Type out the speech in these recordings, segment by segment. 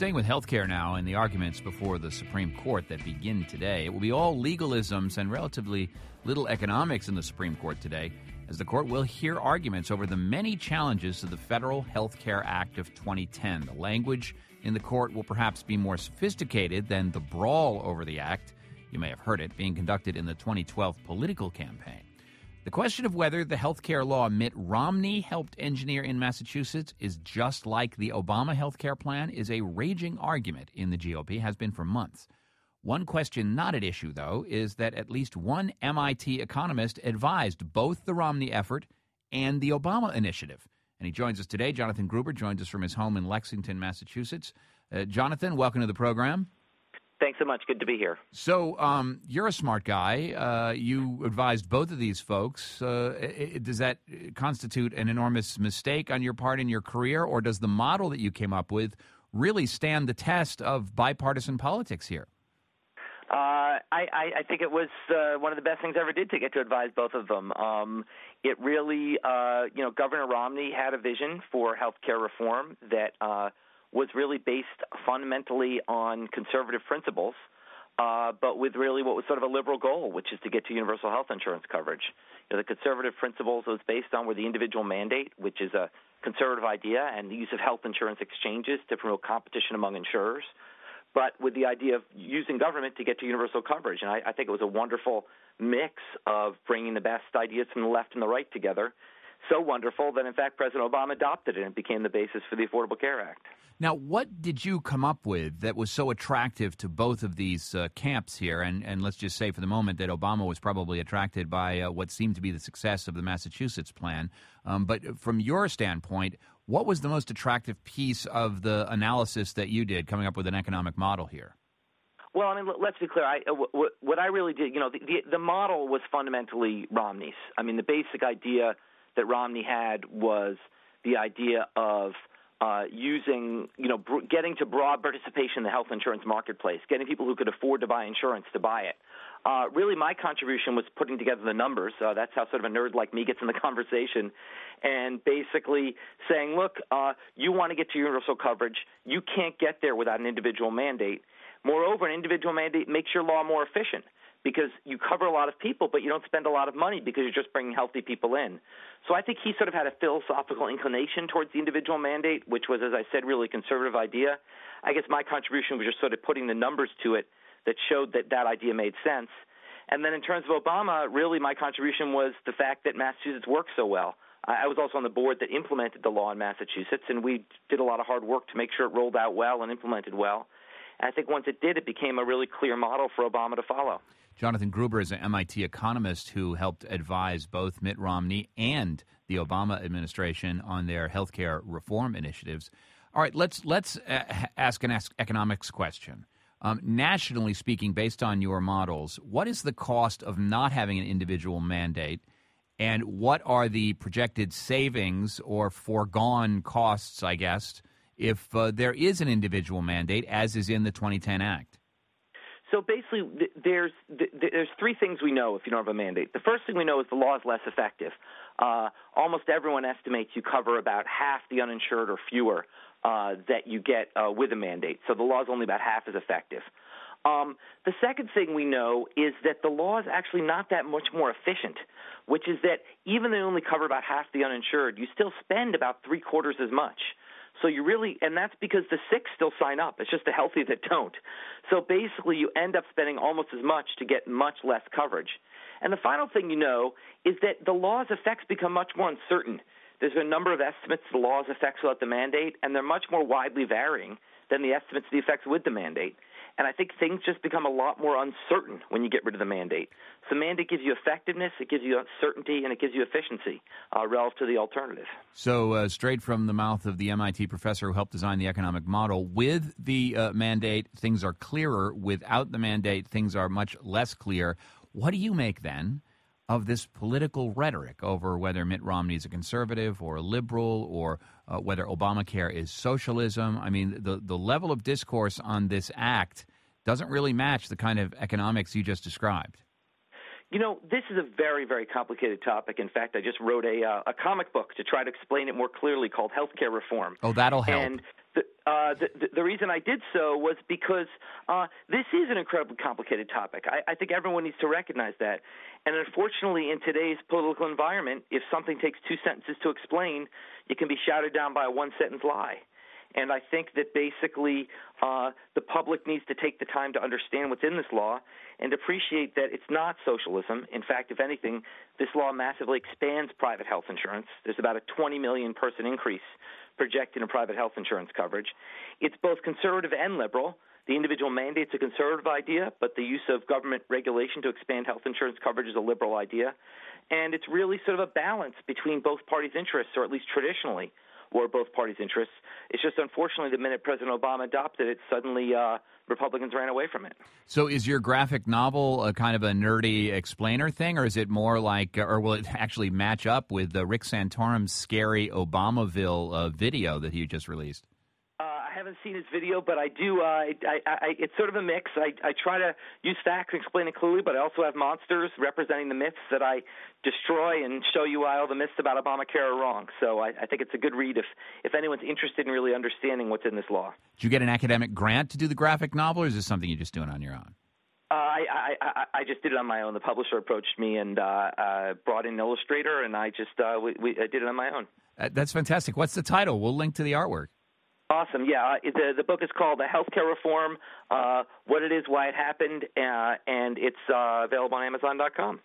Staying with healthcare now and the arguments before the Supreme Court that begin today, it will be all legalisms and relatively little economics in the Supreme Court today, as the court will hear arguments over the many challenges to the Federal Health Care Act of 2010. The language in the court will perhaps be more sophisticated than the brawl over the act. You may have heard it being conducted in the 2012 political campaign. The question of whether the health care law Mitt Romney helped engineer in Massachusetts is just like the Obama health care plan is a raging argument in the GOP, has been for months. One question not at issue, though, is that at least one MIT economist advised both the Romney effort and the Obama initiative. And he joins us today. Jonathan Gruber joins us from his home in Lexington, Massachusetts. Uh, Jonathan, welcome to the program. Thanks so much. Good to be here. So, um, you're a smart guy. Uh, you advised both of these folks. Uh, it, does that constitute an enormous mistake on your part in your career, or does the model that you came up with really stand the test of bipartisan politics here? Uh, I, I, think it was uh, one of the best things I ever did to get to advise both of them. Um, it really, uh, you know, Governor Romney had a vision for health care reform that uh, was really based fundamentally on conservative principles, uh, but with really what was sort of a liberal goal, which is to get to universal health insurance coverage. You know, the conservative principles it was based on were the individual mandate, which is a conservative idea, and the use of health insurance exchanges to promote competition among insurers, but with the idea of using government to get to universal coverage. And I, I think it was a wonderful mix of bringing the best ideas from the left and the right together so wonderful that, in fact, President Obama adopted it and it became the basis for the Affordable Care Act. Now, what did you come up with that was so attractive to both of these uh, camps here? And, and let's just say for the moment that Obama was probably attracted by uh, what seemed to be the success of the Massachusetts plan. Um, but from your standpoint, what was the most attractive piece of the analysis that you did coming up with an economic model here? Well, I mean, let's be clear. I, what, what I really did, you know, the, the, the model was fundamentally Romney's. I mean, the basic idea – that Romney had was the idea of uh, using, you know, br- getting to broad participation in the health insurance marketplace, getting people who could afford to buy insurance to buy it. Uh, really, my contribution was putting together the numbers. Uh, that's how sort of a nerd like me gets in the conversation, and basically saying, look, uh, you want to get to universal coverage. You can't get there without an individual mandate. Moreover, an individual mandate makes your law more efficient because you cover a lot of people, but you don't spend a lot of money because you're just bringing healthy people in. So I think he sort of had a philosophical inclination towards the individual mandate, which was, as I said, really a conservative idea. I guess my contribution was just sort of putting the numbers to it that showed that that idea made sense. And then in terms of Obama, really my contribution was the fact that Massachusetts works so well. I was also on the board that implemented the law in Massachusetts, and we did a lot of hard work to make sure it rolled out well and implemented well. I think once it did, it became a really clear model for Obama to follow. Jonathan Gruber is an MIT economist who helped advise both Mitt Romney and the Obama administration on their health care reform initiatives. All right, let's let's uh, ask an economics question. Um, nationally speaking, based on your models, what is the cost of not having an individual mandate, and what are the projected savings or foregone costs, I guess, if uh, there is an individual mandate, as is in the 2010 Act? So basically, there's there's three things we know if you don't have a mandate. The first thing we know is the law is less effective. Uh, almost everyone estimates you cover about half the uninsured or fewer uh, that you get uh, with a mandate. So the law is only about half as effective. Um, the second thing we know is that the law is actually not that much more efficient, which is that even though you only cover about half the uninsured, you still spend about three quarters as much. So you really, and that's because the sick still sign up. It's just the healthy that don't. So basically, you end up spending almost as much to get much less coverage. And the final thing you know is that the law's effects become much more uncertain. There's a number of estimates of the law's effects without the mandate, and they're much more widely varying than the estimates of the effects with the mandate. And I think things just become a lot more uncertain when you get rid of the mandate. So the mandate gives you effectiveness, it gives you certainty, and it gives you efficiency uh, relative to the alternative. So, uh, straight from the mouth of the MIT professor who helped design the economic model, with the uh, mandate, things are clearer. Without the mandate, things are much less clear. What do you make then? of this political rhetoric over whether Mitt Romney is a conservative or a liberal or uh, whether Obamacare is socialism. I mean, the, the level of discourse on this act doesn't really match the kind of economics you just described. You know, this is a very, very complicated topic. In fact, I just wrote a uh, a comic book to try to explain it more clearly called Healthcare Reform. Oh, that'll help. And uh, the, the reason I did so was because uh, this is an incredibly complicated topic. I, I think everyone needs to recognize that. And unfortunately, in today's political environment, if something takes two sentences to explain, it can be shouted down by a one sentence lie. And I think that basically uh, the public needs to take the time to understand what's in this law and appreciate that it's not socialism. In fact, if anything, this law massively expands private health insurance. There's about a 20 million person increase projected in private health insurance coverage. It's both conservative and liberal. The individual mandate's a conservative idea, but the use of government regulation to expand health insurance coverage is a liberal idea. And it's really sort of a balance between both parties' interests, or at least traditionally were both parties' interests. It's just unfortunately the minute President Obama adopted it, suddenly uh, Republicans ran away from it. So, is your graphic novel a kind of a nerdy explainer thing, or is it more like, or will it actually match up with the Rick Santorum's scary Obamaville uh, video that he just released? I haven't seen his video, but I do. Uh, I, I, I, it's sort of a mix. I, I try to use facts and explain it clearly, but I also have monsters representing the myths that I destroy and show you why all the myths about Obamacare are wrong. So I, I think it's a good read if if anyone's interested in really understanding what's in this law. Did you get an academic grant to do the graphic novel, or is this something you're just doing on your own? Uh, I, I, I I just did it on my own. The publisher approached me and uh, uh, brought in an illustrator, and I just uh, we, we I did it on my own. Uh, that's fantastic. What's the title? We'll link to the artwork. Awesome. Yeah, uh, the the book is called "The Healthcare Reform: uh, What It Is, Why It Happened," uh, and it's uh, available on Amazon.com.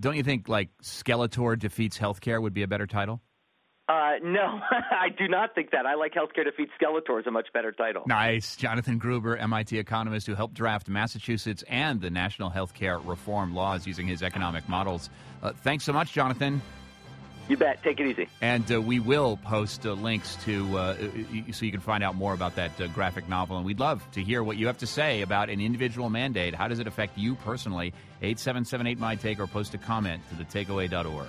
Don't you think like Skeletor defeats healthcare would be a better title? Uh, no, I do not think that. I like Healthcare Defeats Skeletor is a much better title. Nice. Jonathan Gruber, MIT economist who helped draft Massachusetts and the national healthcare reform laws using his economic models. Uh, thanks so much, Jonathan. You bet. Take it easy. And uh, we will post uh, links to uh, so you can find out more about that uh, graphic novel. And we'd love to hear what you have to say about an individual mandate. How does it affect you personally? 8778 My Take or post a comment to thetakeaway.org.